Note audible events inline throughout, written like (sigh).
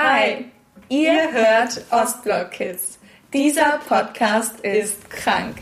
Hi, ihr hört Ostblock Kids. Dieser Podcast ist krank.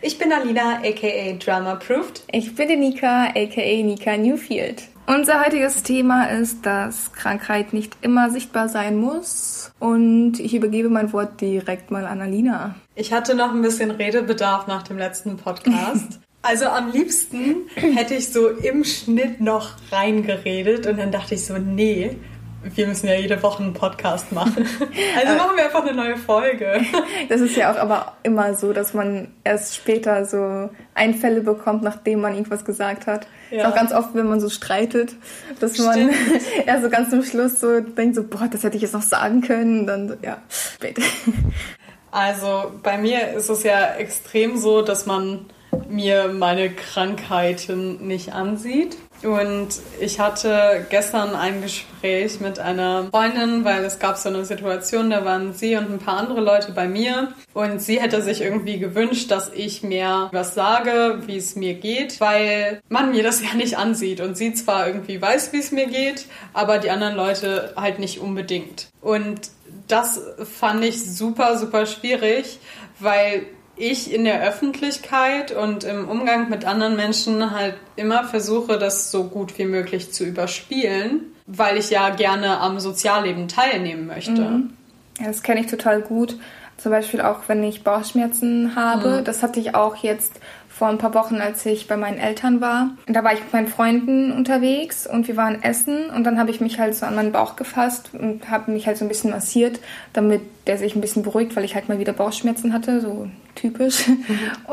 Ich bin Alina, aka Drama Proofed. Ich bin die Nika, aka Nika Newfield. Unser heutiges Thema ist, dass Krankheit nicht immer sichtbar sein muss. Und ich übergebe mein Wort direkt mal an Alina. Ich hatte noch ein bisschen Redebedarf nach dem letzten Podcast. (laughs) Also am liebsten hätte ich so im Schnitt noch reingeredet und dann dachte ich so, nee, wir müssen ja jede Woche einen Podcast machen. (laughs) Also machen wir einfach eine neue Folge. (laughs) Das ist ja auch aber immer so, dass man erst später so Einfälle bekommt, nachdem man irgendwas gesagt hat. Ja. Ist auch ganz oft, wenn man so streitet, dass Stimmt. man (laughs) erst so ganz zum Schluss so denkt, so, boah, das hätte ich jetzt noch sagen können. Dann ja, später. Also bei mir ist es ja extrem so, dass man mir meine Krankheiten nicht ansieht. Und ich hatte gestern ein Gespräch mit einer Freundin, weil es gab so eine Situation, da waren sie und ein paar andere Leute bei mir. Und sie hätte sich irgendwie gewünscht, dass ich mehr was sage, wie es mir geht, weil man mir das (laughs) ja nicht ansieht. Und sie zwar irgendwie weiß, wie es mir geht, aber die anderen Leute halt nicht unbedingt. Und das fand ich super, super schwierig, weil ich in der Öffentlichkeit und im Umgang mit anderen Menschen halt immer versuche, das so gut wie möglich zu überspielen, weil ich ja gerne am Sozialleben teilnehmen möchte. Mhm. Ja, das kenne ich total gut. Zum Beispiel auch, wenn ich Bauchschmerzen habe. Mhm. Das hatte ich auch jetzt vor ein paar Wochen, als ich bei meinen Eltern war. Da war ich mit meinen Freunden unterwegs und wir waren essen und dann habe ich mich halt so an meinen Bauch gefasst und habe mich halt so ein bisschen massiert, damit der sich ein bisschen beruhigt, weil ich halt mal wieder Bauchschmerzen hatte, so typisch. Mhm.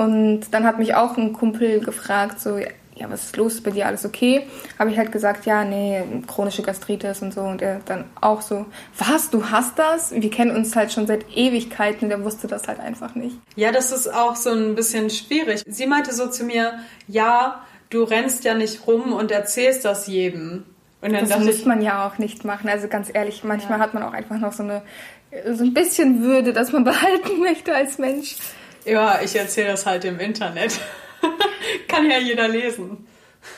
Und dann hat mich auch ein Kumpel gefragt, so, ja, was ist los, bei dir alles okay? Habe ich halt gesagt, ja, nee, chronische Gastritis und so. Und er dann auch so, was, du hast das? Wir kennen uns halt schon seit Ewigkeiten und er wusste das halt einfach nicht. Ja, das ist auch so ein bisschen schwierig. Sie meinte so zu mir, ja, du rennst ja nicht rum und erzählst das jedem. Und dann das muss ich, man ja auch nicht machen. Also ganz ehrlich, manchmal ja. hat man auch einfach noch so eine so ein bisschen Würde, dass man (laughs) behalten möchte als Mensch. Ja, ich erzähle das halt im Internet. (laughs) (laughs) Kann ja jeder lesen.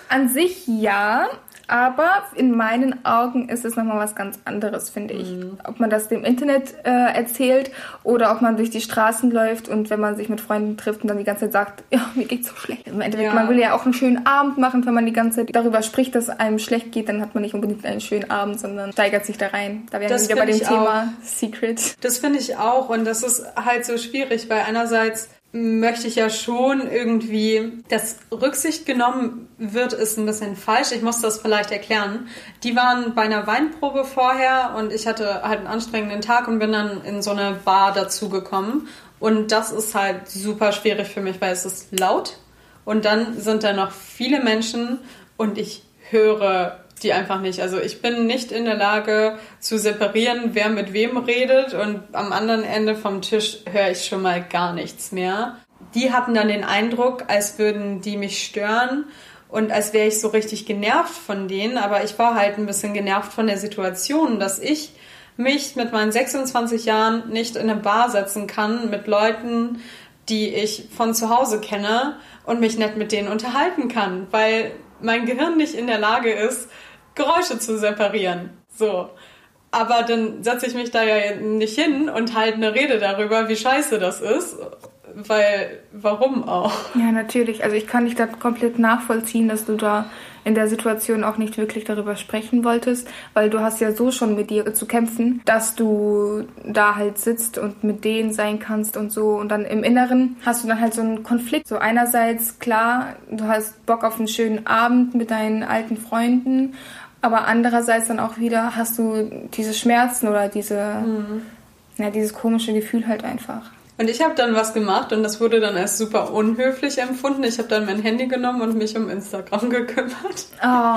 An sich ja, aber in meinen Augen ist es nochmal was ganz anderes, finde ich. Mhm. Ob man das dem Internet äh, erzählt oder ob man durch die Straßen läuft und wenn man sich mit Freunden trifft und dann die ganze Zeit sagt, (laughs) ja, mir geht's so schlecht. Im Endeffekt, ja. man will ja auch einen schönen Abend machen, wenn man die ganze Zeit darüber spricht, dass einem schlecht geht, dann hat man nicht unbedingt einen schönen Abend, sondern steigert sich da rein. Da wären wir wieder bei dem Thema auch. Secret. Das finde ich auch und das ist halt so schwierig, weil einerseits möchte ich ja schon irgendwie, dass Rücksicht genommen wird, ist ein bisschen falsch. Ich muss das vielleicht erklären. Die waren bei einer Weinprobe vorher und ich hatte halt einen anstrengenden Tag und bin dann in so eine Bar dazugekommen. Und das ist halt super schwierig für mich, weil es ist laut und dann sind da noch viele Menschen und ich höre die einfach nicht. Also ich bin nicht in der Lage zu separieren, wer mit wem redet und am anderen Ende vom Tisch höre ich schon mal gar nichts mehr. Die hatten dann den Eindruck, als würden die mich stören und als wäre ich so richtig genervt von denen, aber ich war halt ein bisschen genervt von der Situation, dass ich mich mit meinen 26 Jahren nicht in eine Bar setzen kann mit Leuten, die ich von zu Hause kenne und mich nett mit denen unterhalten kann, weil mein Gehirn nicht in der Lage ist, Geräusche zu separieren. So. Aber dann setze ich mich da ja nicht hin und halte eine Rede darüber, wie scheiße das ist. Weil, warum auch? Ja, natürlich. Also ich kann dich da komplett nachvollziehen, dass du da in der Situation auch nicht wirklich darüber sprechen wolltest, weil du hast ja so schon mit dir zu kämpfen, dass du da halt sitzt und mit denen sein kannst und so. Und dann im Inneren hast du dann halt so einen Konflikt. So einerseits, klar, du hast Bock auf einen schönen Abend mit deinen alten Freunden, aber andererseits dann auch wieder hast du diese Schmerzen oder diese, mhm. ja, dieses komische Gefühl halt einfach. Und ich habe dann was gemacht und das wurde dann als super unhöflich empfunden. Ich habe dann mein Handy genommen und mich um Instagram (laughs) gekümmert. Oh,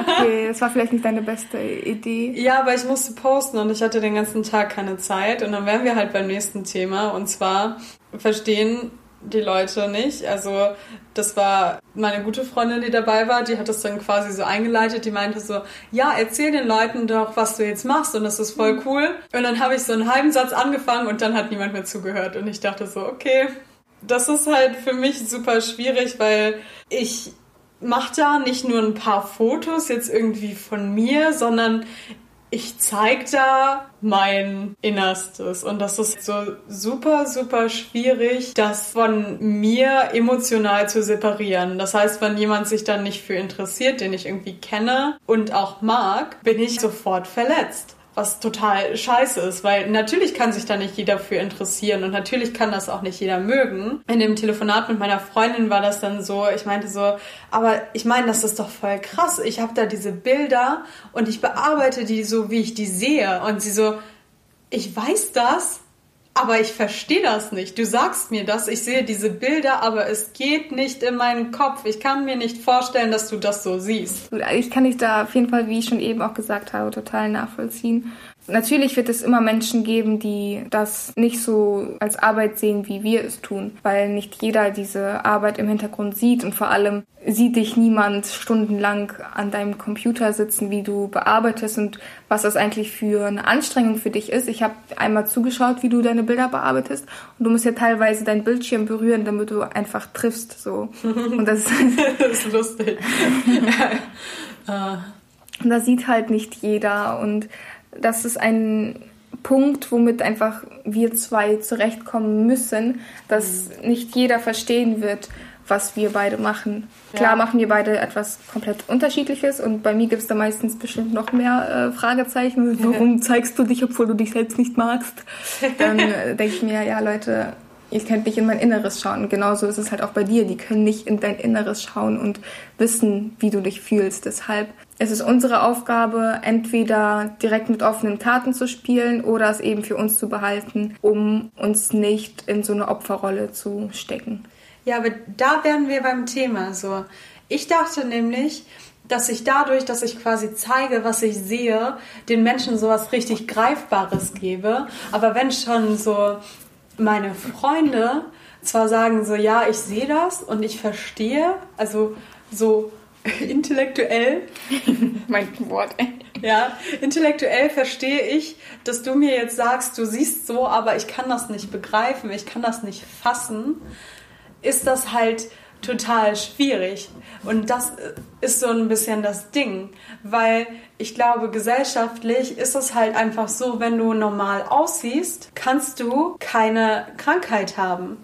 okay. Das war vielleicht nicht deine beste Idee. Ja, aber ich musste posten und ich hatte den ganzen Tag keine Zeit. Und dann wären wir halt beim nächsten Thema. Und zwar verstehen die Leute nicht. Also das war meine gute Freundin, die dabei war, die hat das dann quasi so eingeleitet. Die meinte so, ja, erzähl den Leuten doch, was du jetzt machst und das ist voll mhm. cool. Und dann habe ich so einen halben Satz angefangen und dann hat niemand mehr zugehört. Und ich dachte so, okay, das ist halt für mich super schwierig, weil ich mache da nicht nur ein paar Fotos jetzt irgendwie von mir, sondern ich zeige da mein Innerstes. Und das ist so super, super schwierig, das von mir emotional zu separieren. Das heißt, wenn jemand sich dann nicht für interessiert, den ich irgendwie kenne und auch mag, bin ich sofort verletzt was total scheiße ist, weil natürlich kann sich da nicht jeder für interessieren und natürlich kann das auch nicht jeder mögen. In dem Telefonat mit meiner Freundin war das dann so, ich meinte so, aber ich meine, das ist doch voll krass. Ich habe da diese Bilder und ich bearbeite die so, wie ich die sehe und sie so, ich weiß das, aber ich verstehe das nicht. Du sagst mir das, ich sehe diese Bilder, aber es geht nicht in meinen Kopf. Ich kann mir nicht vorstellen, dass du das so siehst. Ich kann dich da auf jeden Fall, wie ich schon eben auch gesagt habe, total nachvollziehen. Natürlich wird es immer Menschen geben, die das nicht so als Arbeit sehen, wie wir es tun, weil nicht jeder diese Arbeit im Hintergrund sieht und vor allem sieht dich niemand stundenlang an deinem Computer sitzen, wie du bearbeitest und was das eigentlich für eine Anstrengung für dich ist. Ich habe einmal zugeschaut, wie du deine Bilder bearbeitest und du musst ja teilweise deinen Bildschirm berühren, damit du einfach triffst so und das, (laughs) (laughs) das ist lustig. (laughs) und das sieht halt nicht jeder und das ist ein Punkt, womit einfach wir zwei zurechtkommen müssen, dass mhm. nicht jeder verstehen wird, was wir beide machen. Klar ja. machen wir beide etwas komplett Unterschiedliches und bei mir gibt es da meistens bestimmt noch mehr äh, Fragezeichen. (laughs) Warum zeigst du dich, obwohl du dich selbst nicht magst? Dann äh, (laughs) denke ich mir, ja Leute, ihr könnt nicht in mein Inneres schauen. Genauso ist es halt auch bei dir. Die können nicht in dein Inneres schauen und wissen, wie du dich fühlst. Deshalb ist es unsere Aufgabe, entweder direkt mit offenen Karten zu spielen oder es eben für uns zu behalten, um uns nicht in so eine Opferrolle zu stecken. Ja, aber da wären wir beim Thema so. Ich dachte nämlich, dass ich dadurch, dass ich quasi zeige, was ich sehe, den Menschen sowas richtig Greifbares gebe. Aber wenn schon so meine Freunde zwar sagen so, ja, ich sehe das und ich verstehe, also so (laughs) intellektuell. mein Wort. Ja, intellektuell verstehe ich, dass du mir jetzt sagst, du siehst so, aber ich kann das nicht begreifen, ich kann das nicht fassen, ist das halt total schwierig. Und das ist so ein bisschen das Ding, weil ich glaube, gesellschaftlich ist es halt einfach so, wenn du normal aussiehst, kannst du keine Krankheit haben.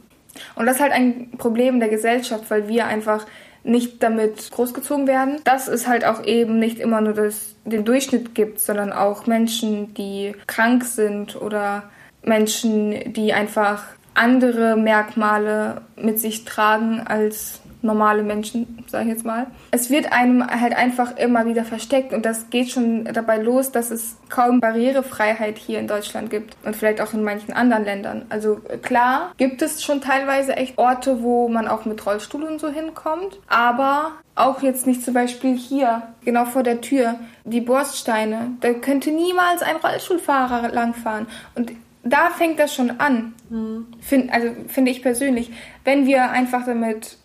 Und das ist halt ein Problem der Gesellschaft, weil wir einfach nicht damit großgezogen werden. Dass es halt auch eben nicht immer nur das, den Durchschnitt gibt, sondern auch Menschen, die krank sind oder Menschen, die einfach andere Merkmale mit sich tragen als normale Menschen, sage ich jetzt mal. Es wird einem halt einfach immer wieder versteckt und das geht schon dabei los, dass es kaum Barrierefreiheit hier in Deutschland gibt und vielleicht auch in manchen anderen Ländern. Also klar gibt es schon teilweise echt Orte, wo man auch mit Rollstuhl und so hinkommt, aber auch jetzt nicht zum Beispiel hier, genau vor der Tür, die Borststeine. Da könnte niemals ein Rollstuhlfahrer langfahren. Und da fängt das schon an. Mhm. Find, also finde ich persönlich. Wenn wir einfach damit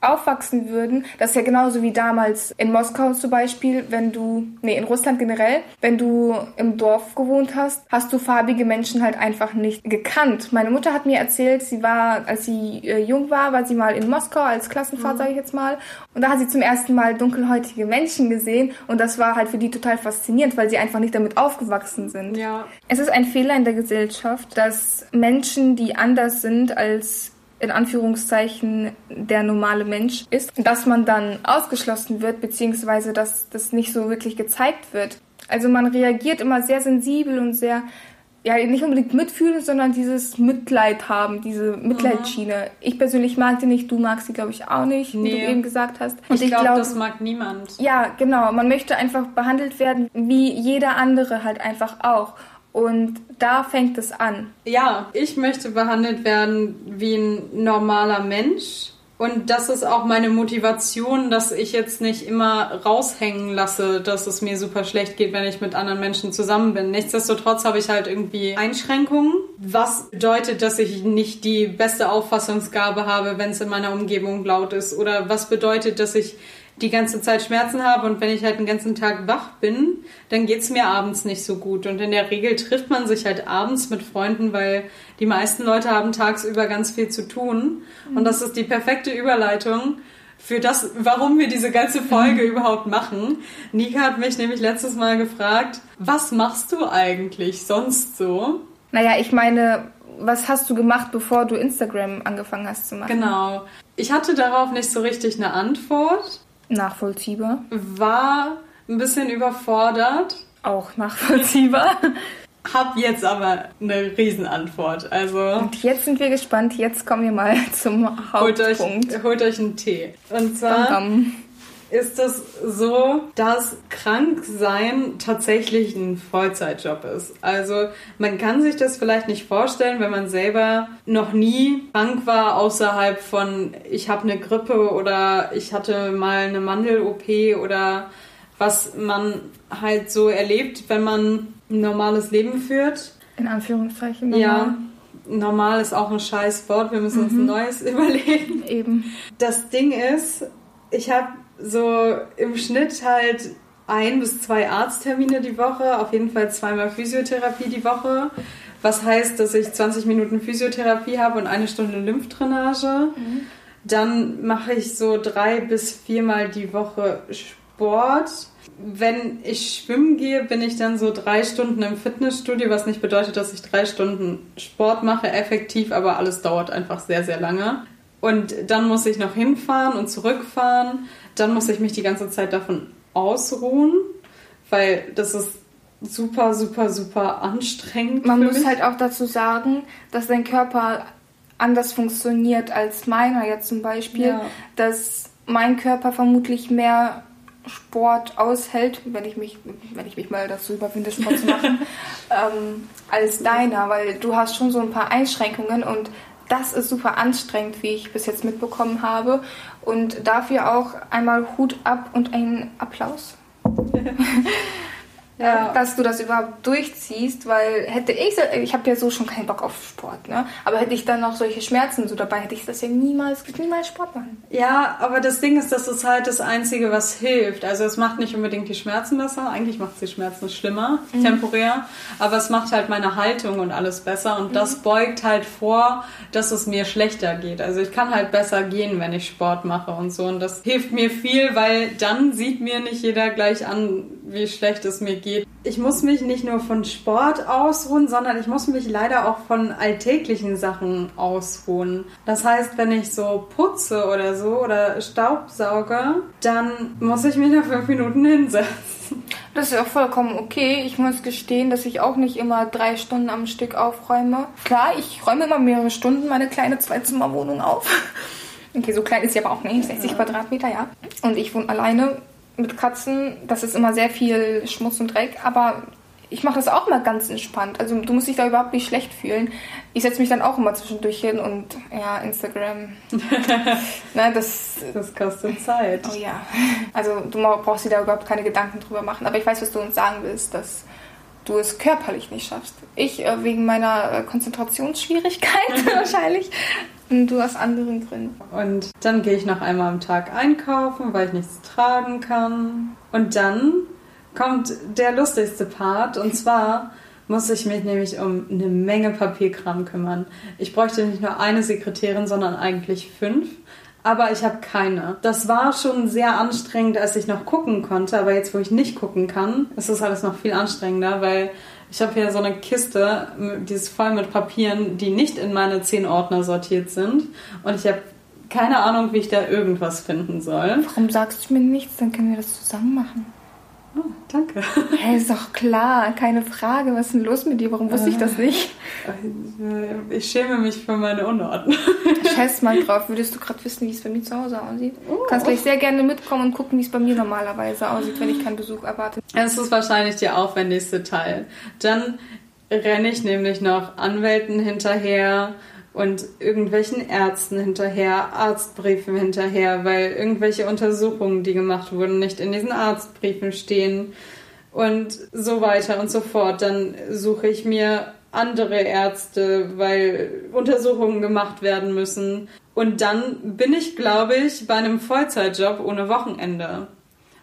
aufwachsen würden, das ist ja genauso wie damals in Moskau zum Beispiel, wenn du, nee, in Russland generell, wenn du im Dorf gewohnt hast, hast du farbige Menschen halt einfach nicht gekannt. Meine Mutter hat mir erzählt, sie war, als sie äh, jung war, war sie mal in Moskau als Klassenfahrt, mhm. sage ich jetzt mal, und da hat sie zum ersten Mal dunkelhäutige Menschen gesehen und das war halt für die total faszinierend, weil sie einfach nicht damit aufgewachsen sind. Ja. Es ist ein Fehler in der Gesellschaft, dass Menschen, die anders sind als in Anführungszeichen der normale Mensch ist, dass man dann ausgeschlossen wird, beziehungsweise dass das nicht so wirklich gezeigt wird. Also man reagiert immer sehr sensibel und sehr, ja, nicht unbedingt mitfühlen, sondern dieses Mitleid haben, diese Mitleidschiene. Mhm. Ich persönlich mag die nicht, du magst sie, glaube ich, auch nicht, nee. wie du eben gesagt hast. Und ich, ich glaube, glaub, das mag niemand. Ja, genau. Man möchte einfach behandelt werden, wie jeder andere halt einfach auch. Und da fängt es an. Ja, ich möchte behandelt werden wie ein normaler Mensch. Und das ist auch meine Motivation, dass ich jetzt nicht immer raushängen lasse, dass es mir super schlecht geht, wenn ich mit anderen Menschen zusammen bin. Nichtsdestotrotz habe ich halt irgendwie Einschränkungen, was bedeutet, dass ich nicht die beste Auffassungsgabe habe, wenn es in meiner Umgebung laut ist. Oder was bedeutet, dass ich die ganze Zeit Schmerzen habe und wenn ich halt den ganzen Tag wach bin, dann geht's mir abends nicht so gut. Und in der Regel trifft man sich halt abends mit Freunden, weil die meisten Leute haben tagsüber ganz viel zu tun. Mhm. Und das ist die perfekte Überleitung für das, warum wir diese ganze Folge mhm. (laughs) überhaupt machen. Nika hat mich nämlich letztes Mal gefragt, was machst du eigentlich sonst so? Naja, ich meine, was hast du gemacht, bevor du Instagram angefangen hast zu machen? Genau. Ich hatte darauf nicht so richtig eine Antwort. Nachvollziehbar. War ein bisschen überfordert. Auch nachvollziehbar. Hab jetzt aber eine Riesenantwort. Also und jetzt sind wir gespannt. Jetzt kommen wir mal zum Hauptpunkt. Holt euch, holt euch einen Tee. Und zwar bam, bam. Ist es so, dass Kranksein tatsächlich ein Vollzeitjob ist. Also man kann sich das vielleicht nicht vorstellen, wenn man selber noch nie krank war außerhalb von ich habe eine Grippe oder ich hatte mal eine Mandel-OP oder was man halt so erlebt, wenn man ein normales Leben führt. In Anführungszeichen. Normal. Ja. Normal ist auch ein scheiß Wort, wir müssen mhm. uns ein mhm. neues (laughs) überlegen. Eben. Das Ding ist, ich habe so im Schnitt halt ein bis zwei Arzttermine die Woche, auf jeden Fall zweimal Physiotherapie die Woche. Was heißt, dass ich 20 Minuten Physiotherapie habe und eine Stunde Lymphdrainage. Mhm. Dann mache ich so drei bis viermal die Woche Sport wenn ich schwimmen gehe, bin ich dann so drei Stunden im Fitnessstudio, was nicht bedeutet, dass ich drei Stunden Sport mache, effektiv, aber alles dauert einfach sehr, sehr lange. Und dann muss ich noch hinfahren und zurückfahren. Dann muss ich mich die ganze Zeit davon ausruhen, weil das ist super, super, super anstrengend. Man muss mich. halt auch dazu sagen, dass dein Körper anders funktioniert als meiner jetzt zum Beispiel, ja. dass mein Körper vermutlich mehr Sport aushält, wenn ich mich, wenn ich mich mal dazu überwinde, Sport zu machen, (laughs) ähm, als deiner, weil du hast schon so ein paar Einschränkungen und das ist super anstrengend, wie ich bis jetzt mitbekommen habe. Und dafür auch einmal Hut ab und einen Applaus. (laughs) ja. dass du das überhaupt durchziehst, weil hätte ich, ich habe ja so schon keinen Bock auf Sport, ne? Aber hätte ich dann noch solche Schmerzen so dabei, hätte ich das ja niemals, niemals Sport machen. Ja, aber das Ding ist, das ist halt das Einzige, was hilft. Also es macht nicht unbedingt die Schmerzen besser, eigentlich macht es die Schmerzen schlimmer, mhm. temporär, aber es macht halt meine Haltung und alles besser und mhm. das beugt halt vor, dass es mir schlechter geht. Also ich kann halt besser gehen, wenn ich Sport mache und so und das hilft mir viel, weil dann sieht mir nicht jeder gleich an, wie schlecht es mir geht. Ich muss mich nicht nur von Sport ausruhen, sondern ich muss mich leider auch von alltäglichen Sachen ausruhen. Das heißt, wenn ich so putze oder so oder Staubsauge, dann muss ich mich nach fünf Minuten hinsetzen. Das ist auch vollkommen okay. Ich muss gestehen, dass ich auch nicht immer drei Stunden am Stück aufräume. Klar, ich räume immer mehrere Stunden meine kleine Zweizimmerwohnung auf. (laughs) Okay, so klein ist sie aber auch nicht, 60 ja. Quadratmeter, ja. Und ich wohne alleine mit Katzen, das ist immer sehr viel Schmutz und Dreck, aber ich mache das auch mal ganz entspannt. Also du musst dich da überhaupt nicht schlecht fühlen. Ich setze mich dann auch immer zwischendurch hin und ja, Instagram. (laughs) ne, das, das kostet Zeit. Oh ja. Also du brauchst dir da überhaupt keine Gedanken drüber machen. Aber ich weiß, was du uns sagen willst, dass du es körperlich nicht schaffst. Ich äh, wegen meiner äh, Konzentrationsschwierigkeit (laughs) wahrscheinlich. Und du aus anderen Gründen. Und dann gehe ich noch einmal am Tag einkaufen, weil ich nichts tragen kann. Und dann kommt der lustigste Part. Und zwar muss ich mich nämlich um eine Menge Papierkram kümmern. Ich bräuchte nicht nur eine Sekretärin, sondern eigentlich fünf. Aber ich habe keine. Das war schon sehr anstrengend, als ich noch gucken konnte. Aber jetzt, wo ich nicht gucken kann, ist das alles noch viel anstrengender, weil ich habe hier so eine Kiste, die ist voll mit Papieren, die nicht in meine zehn Ordner sortiert sind. Und ich habe keine Ahnung, wie ich da irgendwas finden soll. Warum sagst du mir nichts? Dann können wir das zusammen machen. Oh, danke. Hey, ist doch klar, keine Frage. Was ist denn los mit dir? Warum wusste ich das nicht? Äh, ich schäme mich für meine Unordnung. (laughs) Scheiß mal drauf. Würdest du gerade wissen, wie es bei mir zu Hause aussieht? Du oh. kannst gleich sehr gerne mitkommen und gucken, wie es bei mir normalerweise aussieht, wenn ich keinen Besuch erwarte. Das ist wahrscheinlich der aufwendigste Teil. Dann renne ich nämlich noch Anwälten hinterher und irgendwelchen Ärzten hinterher, Arztbriefen hinterher, weil irgendwelche Untersuchungen, die gemacht wurden, nicht in diesen Arztbriefen stehen und so weiter und so fort. Dann suche ich mir andere Ärzte, weil Untersuchungen gemacht werden müssen. Und dann bin ich, glaube ich, bei einem Vollzeitjob ohne Wochenende.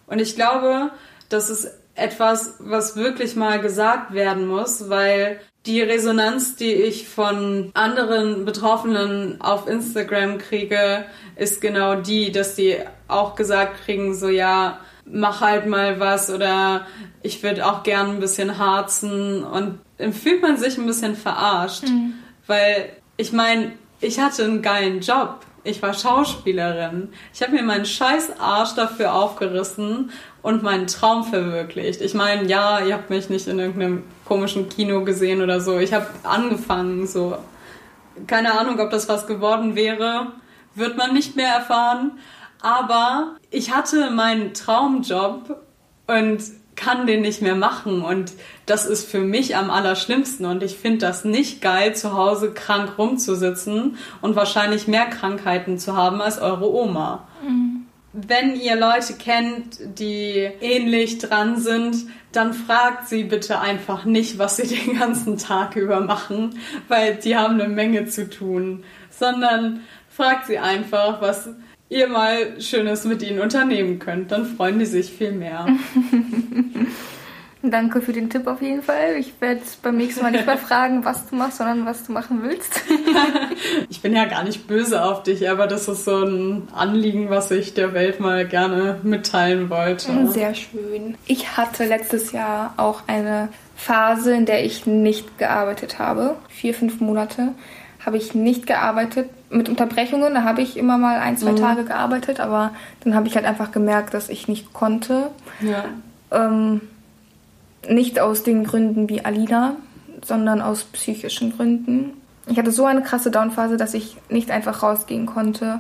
Und ich glaube, dass es etwas, was wirklich mal gesagt werden muss, weil die Resonanz, die ich von anderen Betroffenen auf Instagram kriege, ist genau die, dass die auch gesagt kriegen, so ja, mach halt mal was oder ich würde auch gern ein bisschen harzen und dann fühlt man sich ein bisschen verarscht, mhm. weil ich meine, ich hatte einen geilen Job. Ich war Schauspielerin. Ich habe mir meinen scheiß Arsch dafür aufgerissen und meinen Traum verwirklicht. Ich meine, ja, ihr habt mich nicht in irgendeinem komischen Kino gesehen oder so. Ich habe angefangen, so. Keine Ahnung, ob das was geworden wäre. Wird man nicht mehr erfahren. Aber ich hatte meinen Traumjob und kann den nicht mehr machen und das ist für mich am allerschlimmsten und ich finde das nicht geil, zu Hause krank rumzusitzen und wahrscheinlich mehr Krankheiten zu haben als eure Oma. Mhm. Wenn ihr Leute kennt, die ähnlich dran sind, dann fragt sie bitte einfach nicht, was sie (laughs) den ganzen Tag über machen, weil die haben eine Menge zu tun, sondern fragt sie einfach, was ihr mal Schönes mit ihnen unternehmen könnt. Dann freuen die sich viel mehr. (laughs) Danke für den Tipp auf jeden Fall. Ich werde beim nächsten Mal nicht mehr fragen, was du machst, sondern was du machen willst. (laughs) ich bin ja gar nicht böse auf dich, aber das ist so ein Anliegen, was ich der Welt mal gerne mitteilen wollte. Sehr schön. Ich hatte letztes Jahr auch eine Phase, in der ich nicht gearbeitet habe. Vier, fünf Monate habe ich nicht gearbeitet. Mit Unterbrechungen, da habe ich immer mal ein, zwei mhm. Tage gearbeitet, aber dann habe ich halt einfach gemerkt, dass ich nicht konnte. Ja. Ähm, nicht aus den Gründen wie Alina, sondern aus psychischen Gründen. Ich hatte so eine krasse Downphase, dass ich nicht einfach rausgehen konnte,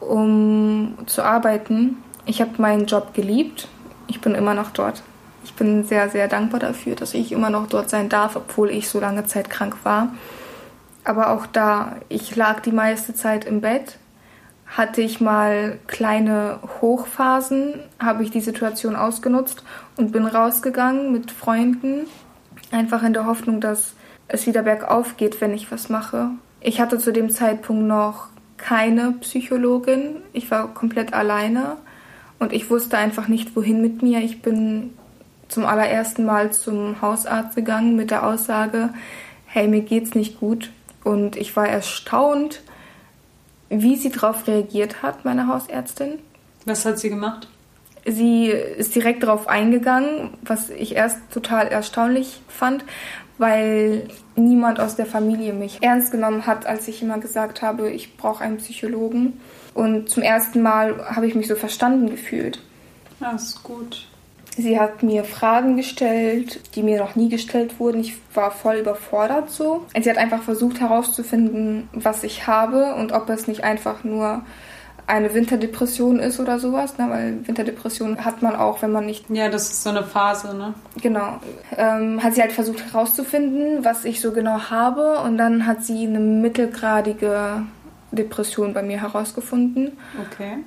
um zu arbeiten. Ich habe meinen Job geliebt. Ich bin immer noch dort. Ich bin sehr, sehr dankbar dafür, dass ich immer noch dort sein darf, obwohl ich so lange Zeit krank war. Aber auch da, ich lag die meiste Zeit im Bett hatte ich mal kleine Hochphasen, habe ich die Situation ausgenutzt und bin rausgegangen mit Freunden, einfach in der Hoffnung, dass es wieder bergauf geht, wenn ich was mache. Ich hatte zu dem Zeitpunkt noch keine Psychologin, ich war komplett alleine und ich wusste einfach nicht, wohin mit mir. Ich bin zum allerersten Mal zum Hausarzt gegangen mit der Aussage, hey, mir geht's nicht gut. Und ich war erstaunt, wie sie darauf reagiert hat, meine Hausärztin. Was hat sie gemacht? Sie ist direkt darauf eingegangen, was ich erst total erstaunlich fand, weil niemand aus der Familie mich ernst genommen hat, als ich immer gesagt habe, ich brauche einen Psychologen. Und zum ersten Mal habe ich mich so verstanden gefühlt. Ja, ist gut. Sie hat mir Fragen gestellt, die mir noch nie gestellt wurden. Ich war voll überfordert so. Sie hat einfach versucht herauszufinden, was ich habe und ob es nicht einfach nur eine Winterdepression ist oder sowas, ne? weil Winterdepression hat man auch, wenn man nicht. Ja, das ist so eine Phase, ne? Genau. Ähm, hat sie halt versucht herauszufinden, was ich so genau habe und dann hat sie eine mittelgradige Depression bei mir herausgefunden. Okay.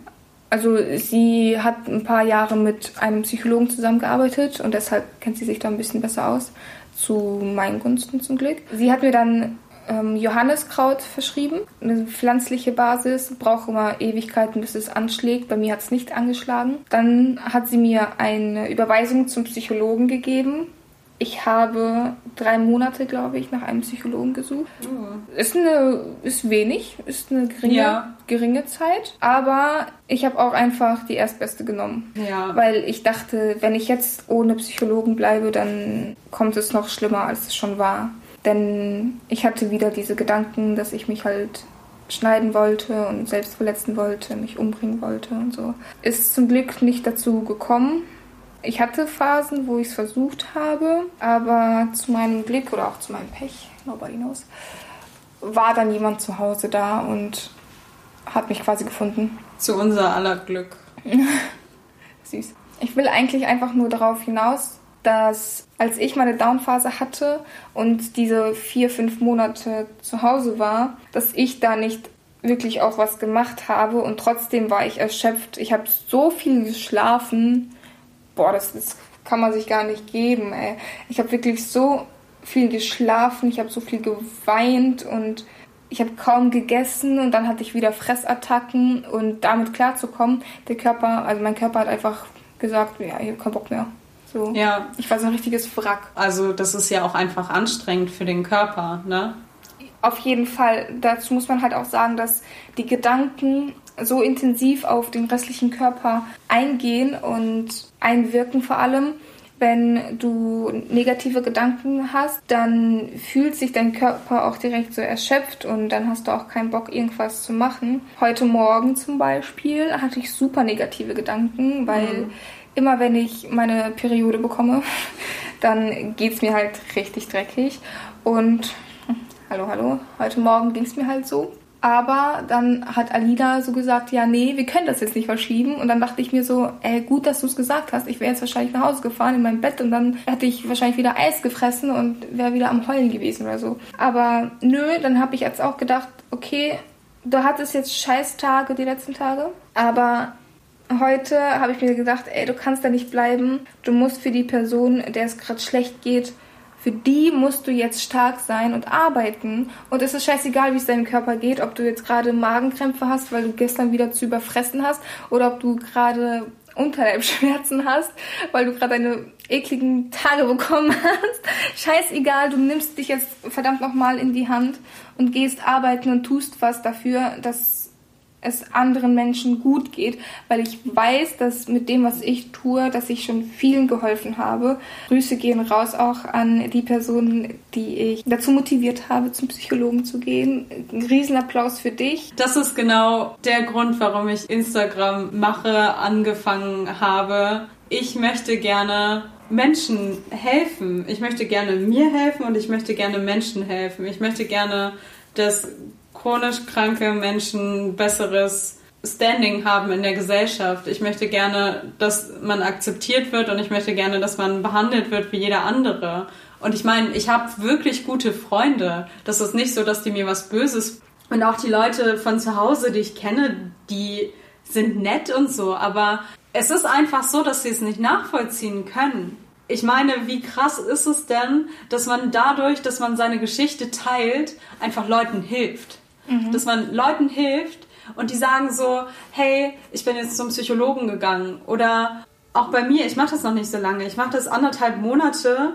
Also sie hat ein paar Jahre mit einem Psychologen zusammengearbeitet und deshalb kennt sie sich da ein bisschen besser aus. Zu meinen Gunsten zum Glück. Sie hat mir dann ähm, Johanniskraut verschrieben, eine pflanzliche Basis, braucht immer Ewigkeiten, bis es anschlägt. Bei mir hat es nicht angeschlagen. Dann hat sie mir eine Überweisung zum Psychologen gegeben ich habe drei Monate, glaube ich, nach einem Psychologen gesucht. Oh. Ist eine, ist wenig, ist eine geringe, ja. geringe Zeit. Aber ich habe auch einfach die erstbeste genommen. Ja. Weil ich dachte, wenn ich jetzt ohne Psychologen bleibe, dann kommt es noch schlimmer, als es schon war. Denn ich hatte wieder diese Gedanken, dass ich mich halt schneiden wollte und selbst verletzen wollte, mich umbringen wollte und so. Ist zum Glück nicht dazu gekommen. Ich hatte Phasen, wo ich es versucht habe, aber zu meinem Glück oder auch zu meinem Pech, nobody knows, war dann jemand zu Hause da und hat mich quasi gefunden. Zu unser aller Glück. (laughs) Süß. Ich will eigentlich einfach nur darauf hinaus, dass als ich meine Downphase hatte und diese vier, fünf Monate zu Hause war, dass ich da nicht wirklich auch was gemacht habe und trotzdem war ich erschöpft. Ich habe so viel geschlafen boah, das, das kann man sich gar nicht geben, ey. Ich habe wirklich so viel geschlafen, ich habe so viel geweint und ich habe kaum gegessen und dann hatte ich wieder Fressattacken und damit klarzukommen, der Körper, also mein Körper hat einfach gesagt, ja, ich habe keinen Bock mehr. So. Ja. Ich war so ein richtiges Wrack. Also das ist ja auch einfach anstrengend für den Körper, ne? Auf jeden Fall. Dazu muss man halt auch sagen, dass die Gedanken so intensiv auf den restlichen Körper eingehen und einwirken vor allem. Wenn du negative Gedanken hast, dann fühlt sich dein Körper auch direkt so erschöpft und dann hast du auch keinen Bock, irgendwas zu machen. Heute Morgen zum Beispiel hatte ich super negative Gedanken, weil mhm. immer wenn ich meine Periode bekomme, (laughs) dann geht es mir halt richtig dreckig. Und hallo, hallo, heute Morgen ging es mir halt so. Aber dann hat Alida so gesagt, ja, nee, wir können das jetzt nicht verschieben. Und dann dachte ich mir so, ey, gut, dass du es gesagt hast. Ich wäre jetzt wahrscheinlich nach Hause gefahren in mein Bett und dann hätte ich wahrscheinlich wieder Eis gefressen und wäre wieder am Heulen gewesen oder so. Aber nö, dann habe ich jetzt auch gedacht, okay, du hattest jetzt scheiß Tage die letzten Tage. Aber heute habe ich mir gedacht, ey, du kannst da nicht bleiben. Du musst für die Person, der es gerade schlecht geht, für die musst du jetzt stark sein und arbeiten. Und es ist scheißegal, wie es deinem Körper geht, ob du jetzt gerade Magenkrämpfe hast, weil du gestern wieder zu überfressen hast, oder ob du gerade Unterleibschmerzen hast, weil du gerade deine ekligen Tage bekommen hast. Scheißegal, du nimmst dich jetzt verdammt nochmal in die Hand und gehst arbeiten und tust was dafür, dass es anderen Menschen gut geht, weil ich weiß, dass mit dem, was ich tue, dass ich schon vielen geholfen habe. Grüße gehen raus auch an die Personen, die ich dazu motiviert habe, zum Psychologen zu gehen. Ein Riesenapplaus für dich. Das ist genau der Grund, warum ich Instagram mache, angefangen habe. Ich möchte gerne Menschen helfen. Ich möchte gerne mir helfen und ich möchte gerne Menschen helfen. Ich möchte gerne, dass chronisch kranke Menschen besseres Standing haben in der Gesellschaft. Ich möchte gerne, dass man akzeptiert wird und ich möchte gerne, dass man behandelt wird wie jeder andere. Und ich meine, ich habe wirklich gute Freunde. Das ist nicht so, dass die mir was Böses. Und auch die Leute von zu Hause, die ich kenne, die sind nett und so. Aber es ist einfach so, dass sie es nicht nachvollziehen können. Ich meine, wie krass ist es denn, dass man dadurch, dass man seine Geschichte teilt, einfach Leuten hilft? Mhm. Dass man Leuten hilft und die sagen so, hey, ich bin jetzt zum Psychologen gegangen. Oder auch bei mir, ich mache das noch nicht so lange. Ich mache das anderthalb Monate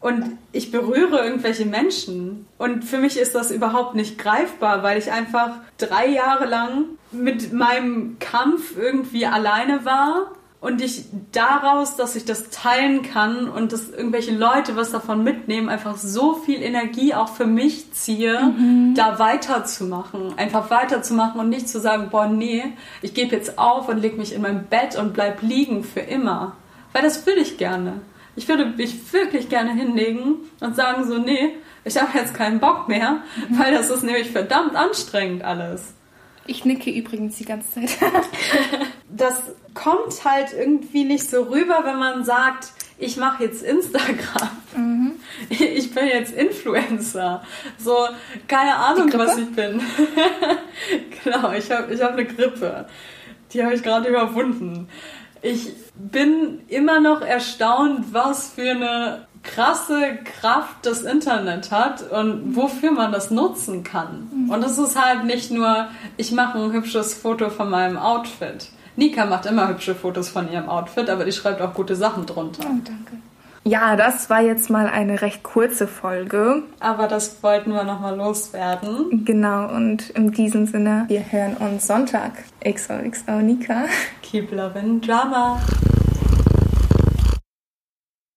und ich berühre irgendwelche Menschen. Und für mich ist das überhaupt nicht greifbar, weil ich einfach drei Jahre lang mit meinem Kampf irgendwie alleine war und ich daraus, dass ich das teilen kann und dass irgendwelche Leute was davon mitnehmen, einfach so viel Energie auch für mich ziehe, mhm. da weiterzumachen. Einfach weiterzumachen und nicht zu sagen, boah, nee, ich gebe jetzt auf und leg mich in mein Bett und bleib liegen für immer. Weil das würde ich gerne. Ich würde mich wirklich gerne hinlegen und sagen so, nee, ich habe jetzt keinen Bock mehr, mhm. weil das ist nämlich verdammt anstrengend alles. Ich nicke übrigens die ganze Zeit. (laughs) das kommt halt irgendwie nicht so rüber, wenn man sagt, ich mache jetzt Instagram. Mhm. (laughs) Ich bin jetzt Influencer. So, keine Ahnung, was ich bin. (laughs) genau, ich habe ich hab eine Grippe. Die habe ich gerade überwunden. Ich bin immer noch erstaunt, was für eine krasse Kraft das Internet hat und wofür man das nutzen kann. Mhm. Und es ist halt nicht nur, ich mache ein hübsches Foto von meinem Outfit. Nika macht immer hübsche Fotos von ihrem Outfit, aber die schreibt auch gute Sachen drunter. Oh, danke. Ja, das war jetzt mal eine recht kurze Folge. Aber das wollten wir nochmal loswerden. Genau, und in diesem Sinne, wir hören uns Sonntag. XOXO Nika. Keep loving Drama.